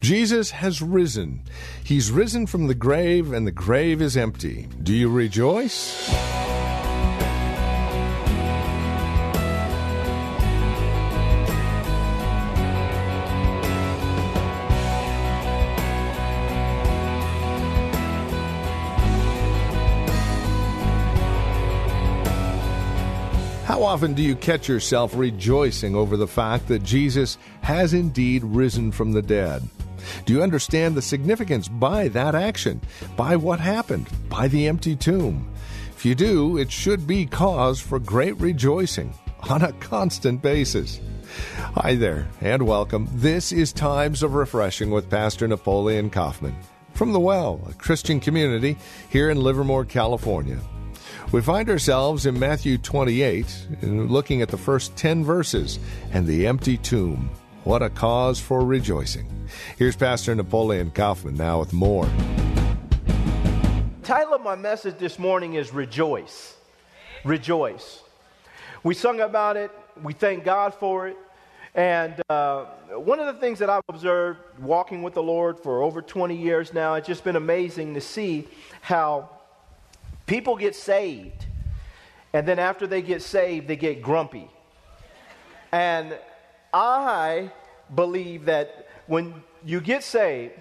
Jesus has risen. He's risen from the grave, and the grave is empty. Do you rejoice? How often do you catch yourself rejoicing over the fact that Jesus has indeed risen from the dead? Do you understand the significance by that action, by what happened, by the empty tomb? If you do, it should be cause for great rejoicing on a constant basis. Hi there, and welcome. This is Times of Refreshing with Pastor Napoleon Kaufman from The Well, a Christian community here in Livermore, California. We find ourselves in Matthew 28, looking at the first 10 verses and the empty tomb. What a cause for rejoicing. Here's Pastor Napoleon Kaufman now with more. Title of my message this morning is Rejoice. Rejoice. We sung about it, we thank God for it. And uh, one of the things that I've observed walking with the Lord for over 20 years now, it's just been amazing to see how People get saved, and then after they get saved, they get grumpy. And I believe that when you get saved,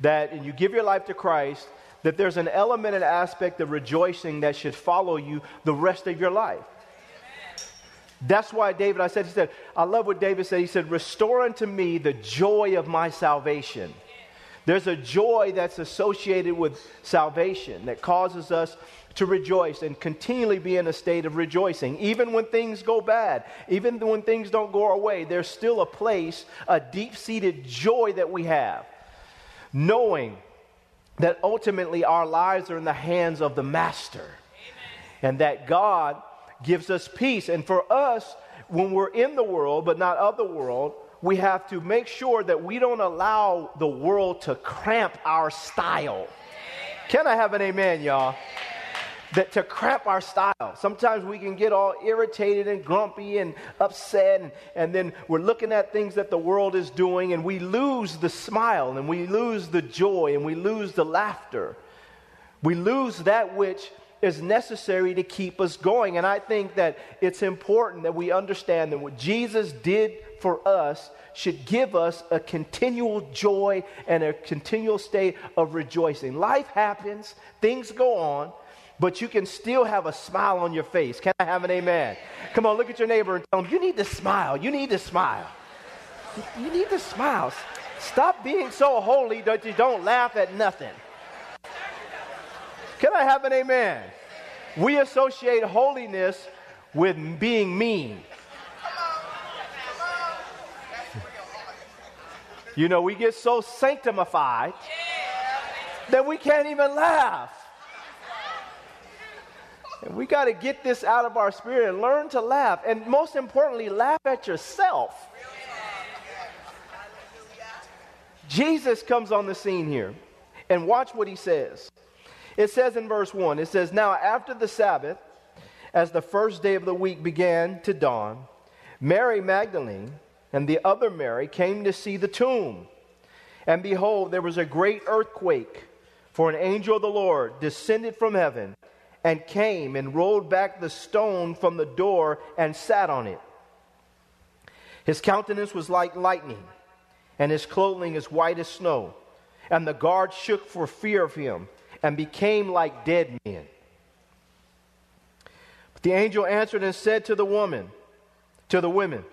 that and you give your life to Christ, that there's an element and aspect of rejoicing that should follow you the rest of your life. That's why David, I said, he said, I love what David said. He said, Restore unto me the joy of my salvation. There's a joy that's associated with salvation that causes us to rejoice and continually be in a state of rejoicing. Even when things go bad, even when things don't go our way, there's still a place, a deep seated joy that we have, knowing that ultimately our lives are in the hands of the Master Amen. and that God gives us peace. And for us, when we're in the world but not of the world, we have to make sure that we don't allow the world to cramp our style. Can I have an amen, y'all? That to crap our style. Sometimes we can get all irritated and grumpy and upset, and, and then we're looking at things that the world is doing, and we lose the smile, and we lose the joy, and we lose the laughter. We lose that which is necessary to keep us going. And I think that it's important that we understand that what Jesus did for us should give us a continual joy and a continual state of rejoicing. Life happens, things go on, but you can still have a smile on your face. Can I have an amen? Come on, look at your neighbor and tell him, You need to smile. You need to smile. You need to smile. Stop being so holy that you don't laugh at nothing. Can I have an amen? We associate holiness with being mean. You know, we get so sanctified that we can't even laugh. And we got to get this out of our spirit and learn to laugh. And most importantly, laugh at yourself. Jesus comes on the scene here. And watch what he says. It says in verse 1 it says, Now after the Sabbath, as the first day of the week began to dawn, Mary Magdalene and the other Mary came to see the tomb. And behold, there was a great earthquake, for an angel of the Lord descended from heaven and came and rolled back the stone from the door and sat on it. His countenance was like lightning, and his clothing as white as snow. And the guards shook for fear of him and became like dead men. But the angel answered and said to the woman, to the women,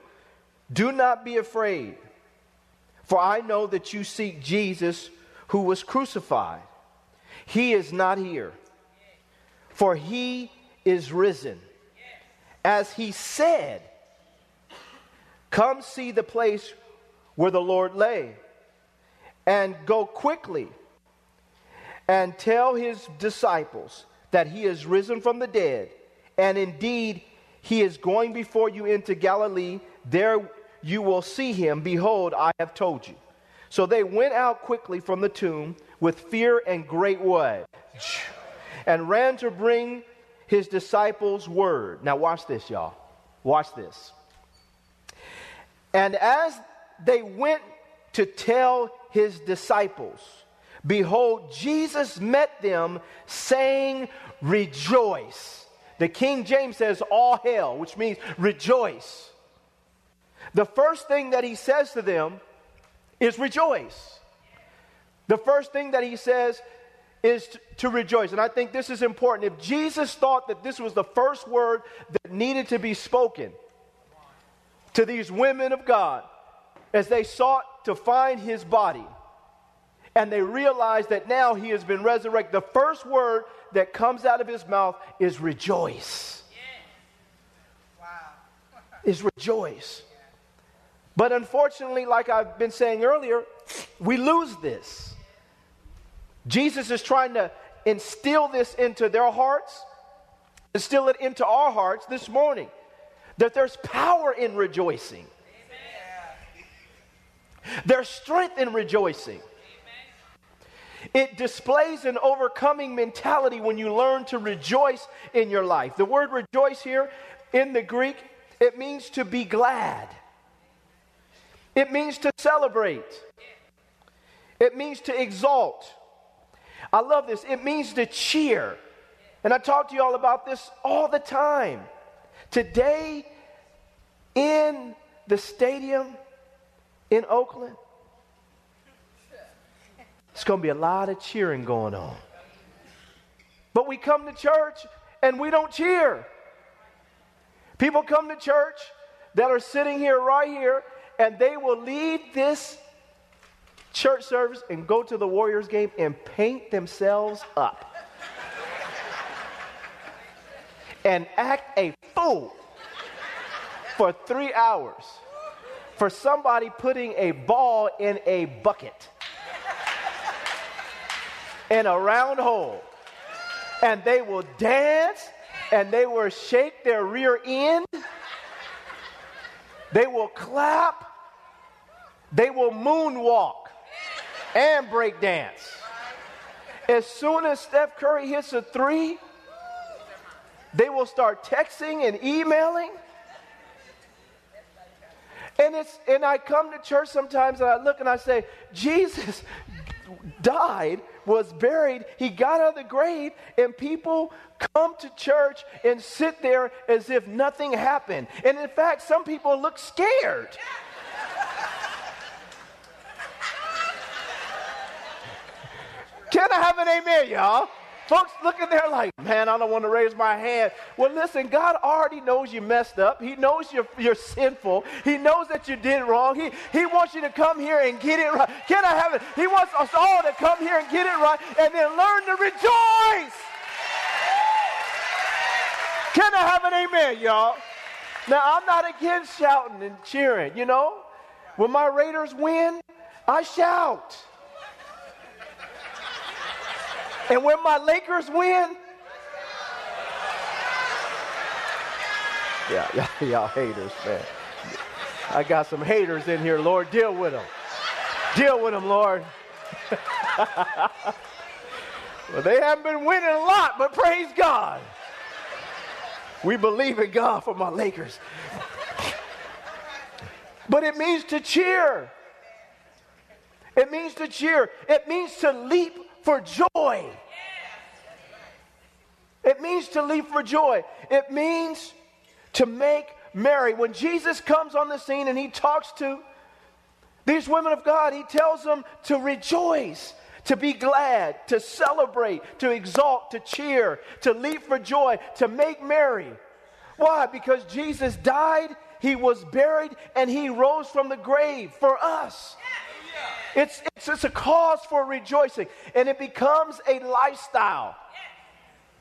do not be afraid, for I know that you seek Jesus who was crucified. He is not here, for he is risen. As he said, Come see the place where the Lord lay. and go quickly and tell his disciples that he is risen from the dead, and indeed he is going before you into Galilee. There you will see him. Behold, I have told you. So they went out quickly from the tomb with fear and great what? And ran to bring his disciples word. Now, watch this, y'all. Watch this. And as they went to tell his disciples, behold, Jesus met them, saying, Rejoice. The King James says, All hail, which means rejoice. The first thing that he says to them is rejoice. The first thing that he says is to, to, rejoice. And I think this is important. If Jesus thought that this was the first word that needed to be spoken to these women of God as they sought to find his body, and they realized that now he has been resurrected, the first word that comes out of his mouth is rejoice. Yeah. Wow. is rejoice. But unfortunately, like I've been saying earlier, we lose this. Jesus is trying to instill this into their hearts, instill it into our hearts this morning that there's power in rejoicing, there's strength in rejoicing. It displays an overcoming mentality when you learn to rejoice in your life. The word rejoice here in the Greek, it means to be glad. It means to celebrate. It means to exalt. I love this. It means to cheer. And I talk to you all about this all the time. Today, in the stadium in Oakland, it's going to be a lot of cheering going on. But we come to church and we don't cheer. People come to church that are sitting here right here and they will leave this church service and go to the Warriors game and paint themselves up and act a fool for three hours for somebody putting a ball in a bucket in a round hole. And they will dance and they will shake their rear end. They will clap. They will moonwalk and break dance. As soon as Steph Curry hits a three, they will start texting and emailing. And it's and I come to church sometimes and I look and I say, Jesus died, was buried, he got out of the grave, and people come to church and sit there as if nothing happened. And in fact, some people look scared. Can I have an amen, y'all? Folks looking there like, man, I don't want to raise my hand. Well, listen, God already knows you messed up. He knows you're, you're sinful. He knows that you did wrong. He, he wants you to come here and get it right. Can I have it? He wants us all to come here and get it right and then learn to rejoice. Can I have an amen, y'all? Now, I'm not against shouting and cheering, you know? When my Raiders win, I shout. And when my Lakers win, yeah, yeah, y'all haters, man. I got some haters in here, Lord. Deal with them. Deal with them, Lord. well, they haven't been winning a lot, but praise God. We believe in God for my Lakers. but it means to cheer. It means to cheer. It means to leap for joy. It means to leap for joy. It means to make merry. When Jesus comes on the scene and he talks to these women of God, he tells them to rejoice, to be glad, to celebrate, to exalt, to cheer, to leap for joy, to make merry. Why? Because Jesus died, he was buried, and he rose from the grave for us. It's, it's, it's a cause for rejoicing, and it becomes a lifestyle.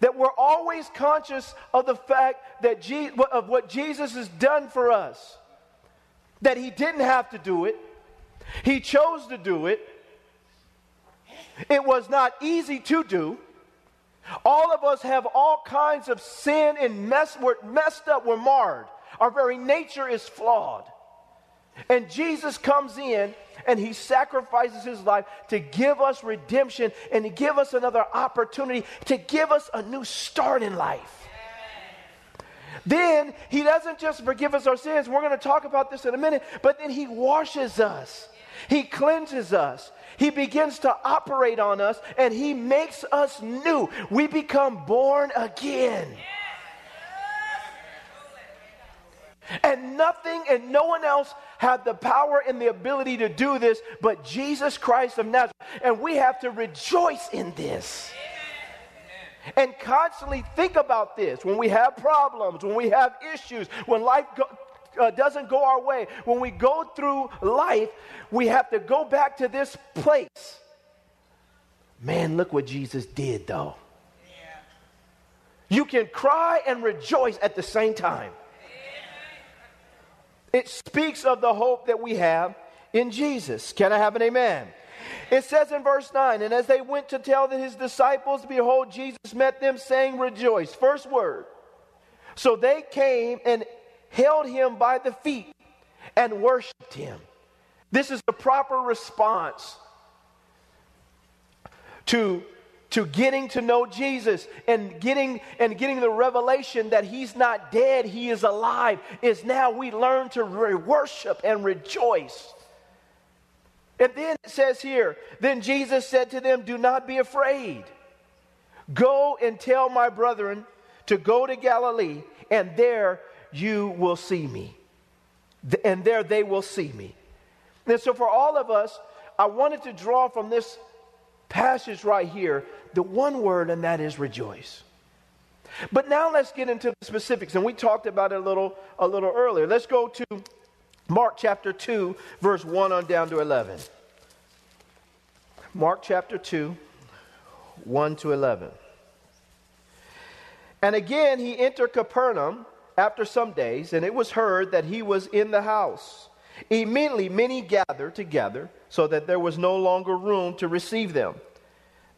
That we're always conscious of the fact that Je- of what Jesus has done for us. That he didn't have to do it, he chose to do it, It was not easy to do. All of us have all kinds of sin and mess. We're messed up. We're marred. Our very nature is flawed. And Jesus comes in and he sacrifices his life to give us redemption and to give us another opportunity to give us a new start in life. Then he doesn't just forgive us our sins. We're going to talk about this in a minute, but then he washes us. He cleanses us. He begins to operate on us and he makes us new. We become born again. And nothing and no one else had the power and the ability to do this but Jesus Christ of Nazareth. And we have to rejoice in this. And constantly think about this when we have problems, when we have issues, when life go, uh, doesn't go our way, when we go through life, we have to go back to this place. Man, look what Jesus did, though. You can cry and rejoice at the same time. It speaks of the hope that we have in Jesus. Can I have an amen? It says in verse 9, and as they went to tell that his disciples, behold, Jesus met them, saying, Rejoice. First word. So they came and held him by the feet and worshiped him. This is the proper response to to getting to know Jesus and getting and getting the revelation that he's not dead, he is alive, is now we learn to re- worship and rejoice. And then it says here, then Jesus said to them, Do not be afraid. Go and tell my brethren to go to Galilee, and there you will see me. And there they will see me. And so, for all of us, I wanted to draw from this passage right here the one word, and that is rejoice. But now let's get into the specifics, and we talked about it a little, a little earlier. Let's go to Mark chapter 2, verse 1 on down to 11. Mark chapter 2, 1 to 11. And again he entered Capernaum after some days, and it was heard that he was in the house. Immediately many gathered together, so that there was no longer room to receive them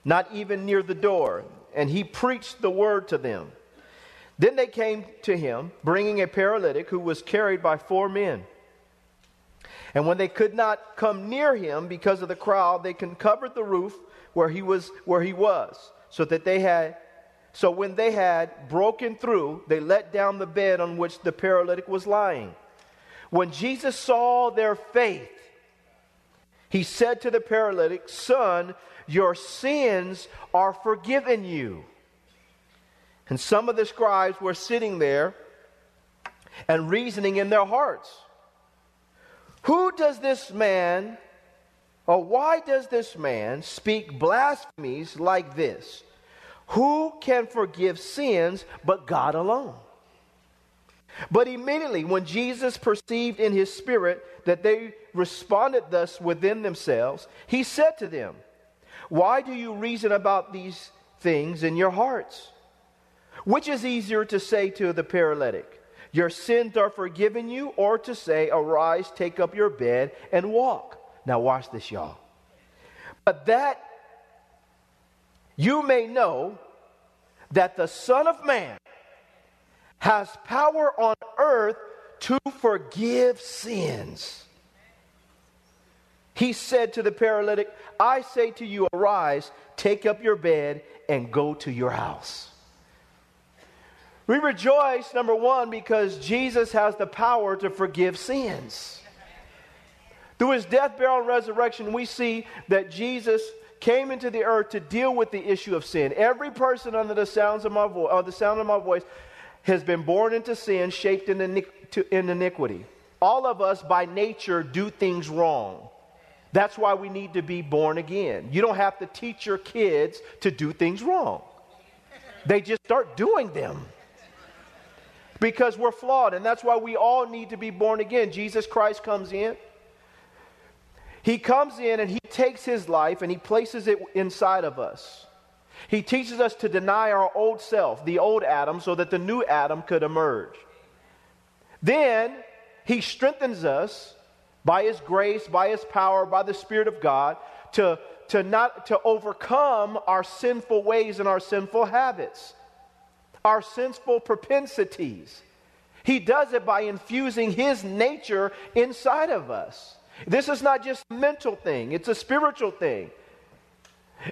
not even near the door, and he preached the word to them. Then they came to him, bringing a paralytic who was carried by four men. And when they could not come near him because of the crowd, they covered the roof where he was, where he was, so that they had so when they had broken through, they let down the bed on which the paralytic was lying. When Jesus saw their faith, he said to the paralytic, Son, your sins are forgiven you. And some of the scribes were sitting there and reasoning in their hearts. Who does this man, or why does this man speak blasphemies like this? Who can forgive sins but God alone? But immediately, when Jesus perceived in his spirit that they responded thus within themselves, he said to them, why do you reason about these things in your hearts? Which is easier to say to the paralytic, Your sins are forgiven you, or to say, Arise, take up your bed, and walk? Now, watch this, y'all. But that you may know that the Son of Man has power on earth to forgive sins. He said to the paralytic, I say to you, arise, take up your bed, and go to your house. We rejoice, number one, because Jesus has the power to forgive sins. Through his death, burial, and resurrection, we see that Jesus came into the earth to deal with the issue of sin. Every person under the sounds of my voice, uh, the sound of my voice, has been born into sin, shaped in, in iniquity. All of us, by nature, do things wrong. That's why we need to be born again. You don't have to teach your kids to do things wrong, they just start doing them because we're flawed. And that's why we all need to be born again. Jesus Christ comes in. He comes in and he takes his life and he places it inside of us. He teaches us to deny our old self, the old Adam, so that the new Adam could emerge. Then he strengthens us by His grace, by His power, by the Spirit of God, to, to not to overcome our sinful ways and our sinful habits, our sinful propensities. He does it by infusing his nature inside of us. This is not just a mental thing, it's a spiritual thing.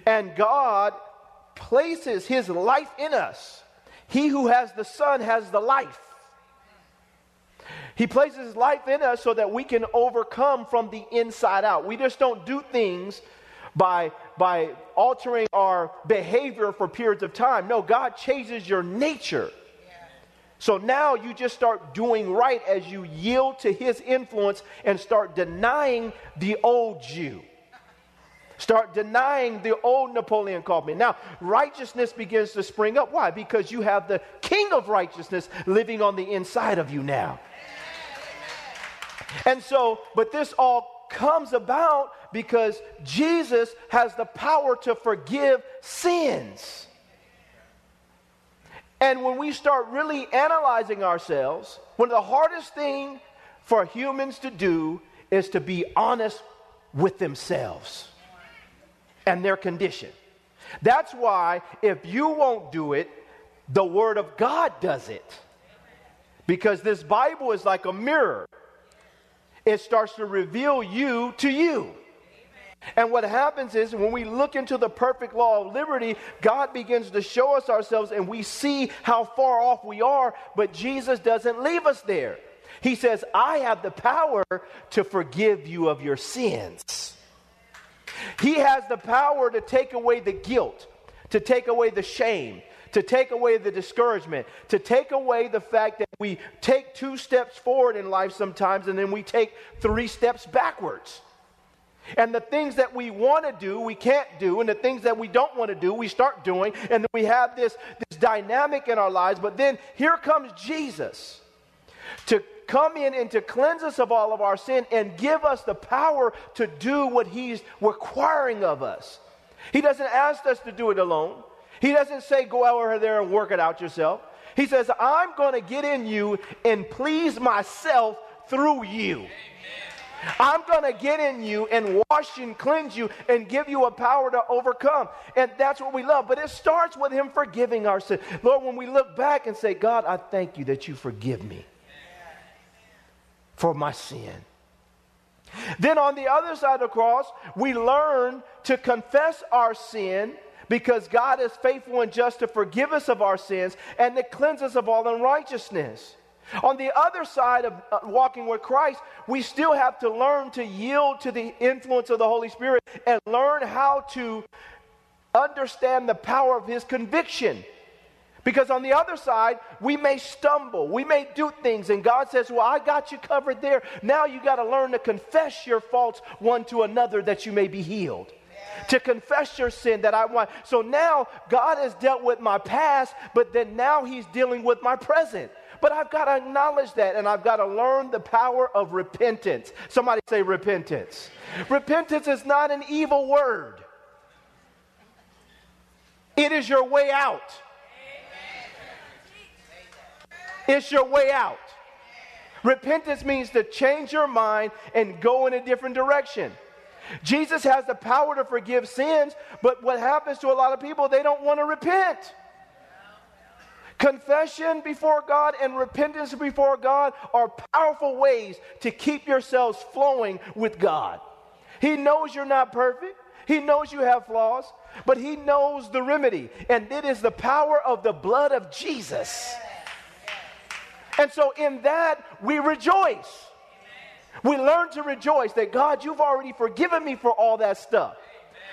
And God places his life in us. He who has the Son has the life. He places his life in us so that we can overcome from the inside out. We just don't do things by, by altering our behavior for periods of time. No, God changes your nature. So now you just start doing right as you yield to his influence and start denying the old you. Start denying the old Napoleon Kaufman. Now, righteousness begins to spring up. Why? Because you have the king of righteousness living on the inside of you now. And so, but this all comes about because Jesus has the power to forgive sins. And when we start really analyzing ourselves, one of the hardest things for humans to do is to be honest with themselves and their condition. That's why if you won't do it, the Word of God does it. Because this Bible is like a mirror it starts to reveal you to you. And what happens is when we look into the perfect law of liberty, God begins to show us ourselves and we see how far off we are, but Jesus doesn't leave us there. He says, I have the power to forgive you of your sins. He has the power to take away the guilt, to take away the shame, to take away the discouragement, to take away the fact that we take two steps forward in life sometimes and then we take three steps backwards. And the things that we want to do, we can't do. And the things that we don't want to do, we start doing. And we have this, this dynamic in our lives. But then here comes Jesus to come in and to cleanse us of all of our sin and give us the power to do what He's requiring of us. He doesn't ask us to do it alone. He doesn't say, go over there and work it out yourself. He says, I'm going to get in you and please myself through you. I'm going to get in you and wash and cleanse you and give you a power to overcome. And that's what we love. But it starts with Him forgiving our sin. Lord, when we look back and say, God, I thank you that you forgive me for my sin. Then on the other side of the cross, we learn to confess our sin because God is faithful and just to forgive us of our sins and to cleanse us of all unrighteousness. On the other side of uh, walking with Christ, we still have to learn to yield to the influence of the Holy Spirit and learn how to understand the power of His conviction. Because on the other side, we may stumble, we may do things, and God says, Well, I got you covered there. Now you got to learn to confess your faults one to another that you may be healed to confess your sin that I want. So now God has dealt with my past, but then now He's dealing with my present. But I've got to acknowledge that and I've got to learn the power of repentance. Somebody say repentance. Repentance is not an evil word, it is your way out. It's your way out. Repentance means to change your mind and go in a different direction. Jesus has the power to forgive sins, but what happens to a lot of people, they don't want to repent. Confession before God and repentance before God are powerful ways to keep yourselves flowing with God. He knows you're not perfect. He knows you have flaws, but He knows the remedy, and it is the power of the blood of Jesus. And so, in that, we rejoice. We learn to rejoice that God, you've already forgiven me for all that stuff.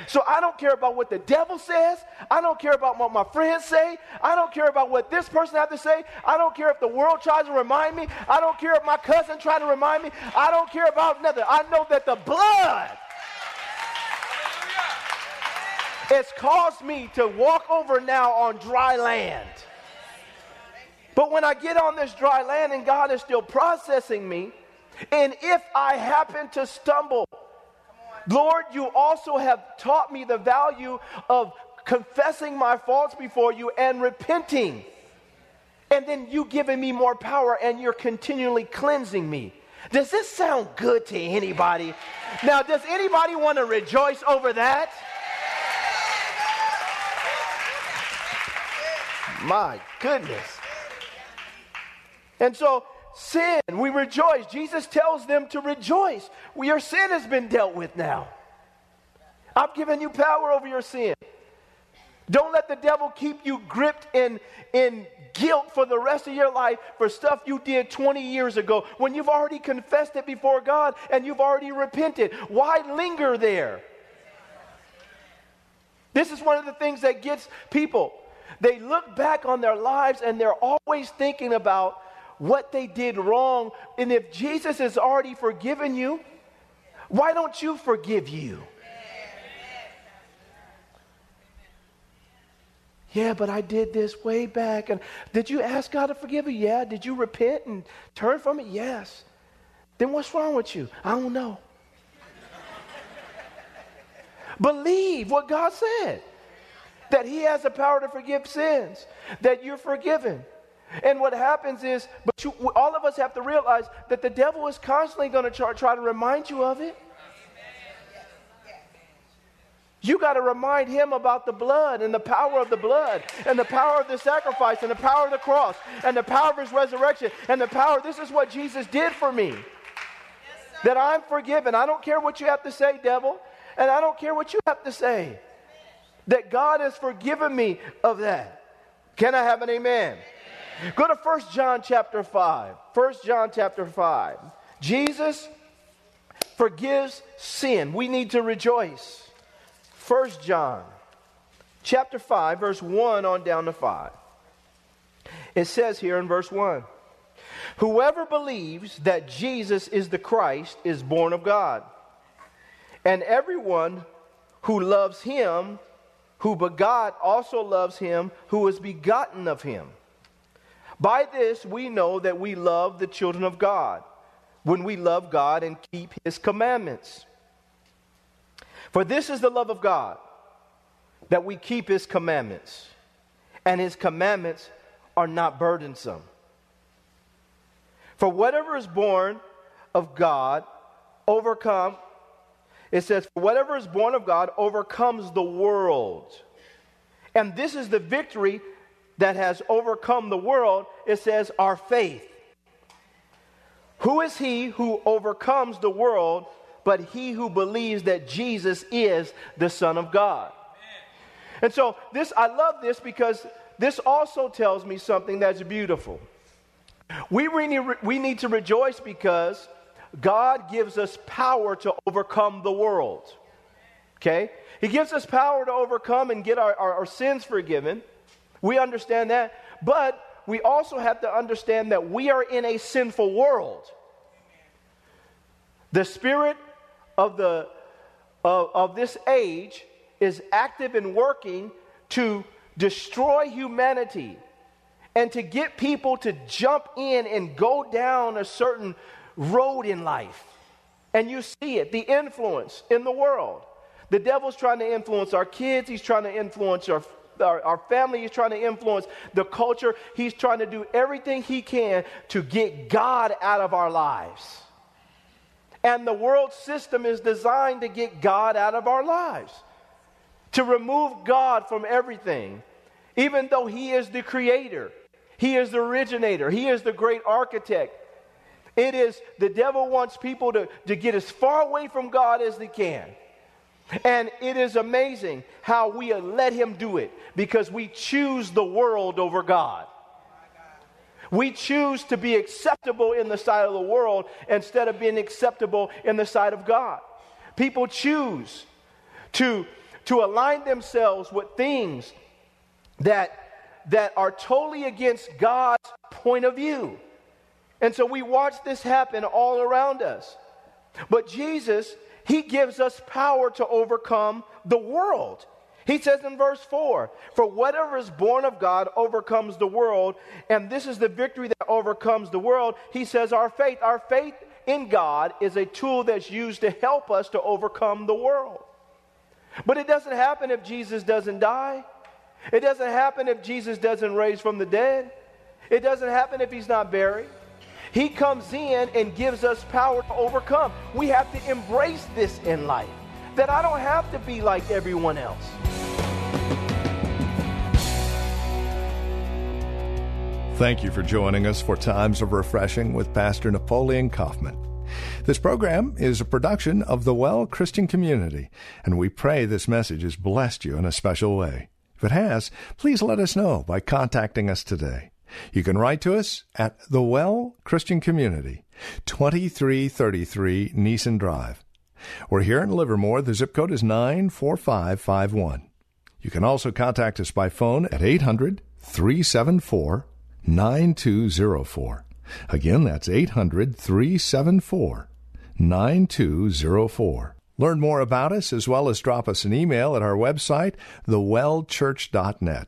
So I don't care about what the devil says. I don't care about what my friends say. I don't care about what this person has to say. I don't care if the world tries to remind me. I don't care if my cousin tries to remind me. I don't care about nothing. I know that the blood has caused me to walk over now on dry land. But when I get on this dry land and God is still processing me, and if I happen to stumble, Lord, you also have taught me the value of confessing my faults before you and repenting. And then you giving me more power and you're continually cleansing me. Does this sound good to anybody? Now, does anybody want to rejoice over that? My goodness. And so, sin, we rejoice. Jesus tells them to rejoice. Well, your sin has been dealt with now. I've given you power over your sin. Don't let the devil keep you gripped in, in guilt for the rest of your life for stuff you did 20 years ago when you've already confessed it before God and you've already repented. Why linger there? This is one of the things that gets people. They look back on their lives and they're always thinking about what they did wrong. And if Jesus has already forgiven you, why don't you forgive you? Yeah, but I did this way back. And did you ask God to forgive you? Yeah. Did you repent and turn from it? Yes. Then what's wrong with you? I don't know. Believe what God said that He has the power to forgive sins, that you're forgiven. And what happens is, but you, all of us have to realize that the devil is constantly going to try, try to remind you of it. You got to remind him about the blood and the power of the blood and the power of the sacrifice and the power of the cross and the power of his resurrection and the power. This is what Jesus did for me. Yes, that I'm forgiven. I don't care what you have to say, devil, and I don't care what you have to say. That God has forgiven me of that. Can I have an amen? Go to 1 John chapter 5. 1 John chapter 5. Jesus forgives sin. We need to rejoice. 1 John chapter 5, verse 1 on down to 5. It says here in verse 1 Whoever believes that Jesus is the Christ is born of God. And everyone who loves him, who begot, also loves him who is begotten of him. By this we know that we love the children of God, when we love God and keep his commandments. For this is the love of God, that we keep his commandments, and his commandments are not burdensome. For whatever is born of God overcome, it says, For whatever is born of God overcomes the world. And this is the victory that has overcome the world. It says, Our faith. Who is he who overcomes the world but he who believes that Jesus is the Son of God. And so this I love this because this also tells me something that's beautiful. We we need to rejoice because God gives us power to overcome the world. Okay? He gives us power to overcome and get our, our, our sins forgiven. We understand that. But we also have to understand that we are in a sinful world. The Spirit of, the, of, of this age is active and working to destroy humanity and to get people to jump in and go down a certain road in life. And you see it, the influence in the world. The devil's trying to influence our kids, he's trying to influence our, our, our, family, he's trying to influence the culture. He's trying to do everything he can to get God out of our lives. And the world system is designed to get God out of our lives, to remove God from everything, even though He is the creator, He is the originator, He is the great architect. It is the devil wants people to, to get as far away from God as they can. And it is amazing how we let him do it because we choose the world over God. We choose to be acceptable in the sight of the world instead of being acceptable in the sight of God. People choose to, to align themselves with things that, that are totally against God's point of view. And so we watch this happen all around us. But Jesus, He gives us power to overcome the world. He says in verse 4 For whatever is born of God overcomes the world, and this is the victory that overcomes the world. He says, Our faith, our faith in God is a tool that's used to help us to overcome the world. But it doesn't happen if Jesus doesn't die. It doesn't happen if Jesus doesn't raise from the dead. It doesn't happen if he's not buried. He comes in and gives us power to overcome. We have to embrace this in life that I don't have to be like everyone else. Thank you for joining us for Times of Refreshing with Pastor Napoleon Kaufman. This program is a production of the Well Christian Community, and we pray this message has blessed you in a special way. If it has, please let us know by contacting us today. You can write to us at the Well Christian Community, 2333 Nissen Drive. We're here in Livermore. The zip code is 94551. You can also contact us by phone at 800 374 9204. Again, that's 800 374 9204. Learn more about us as well as drop us an email at our website, thewellchurch.net.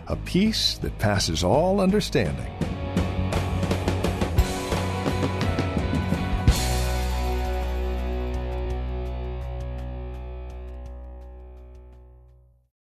a peace that passes all understanding.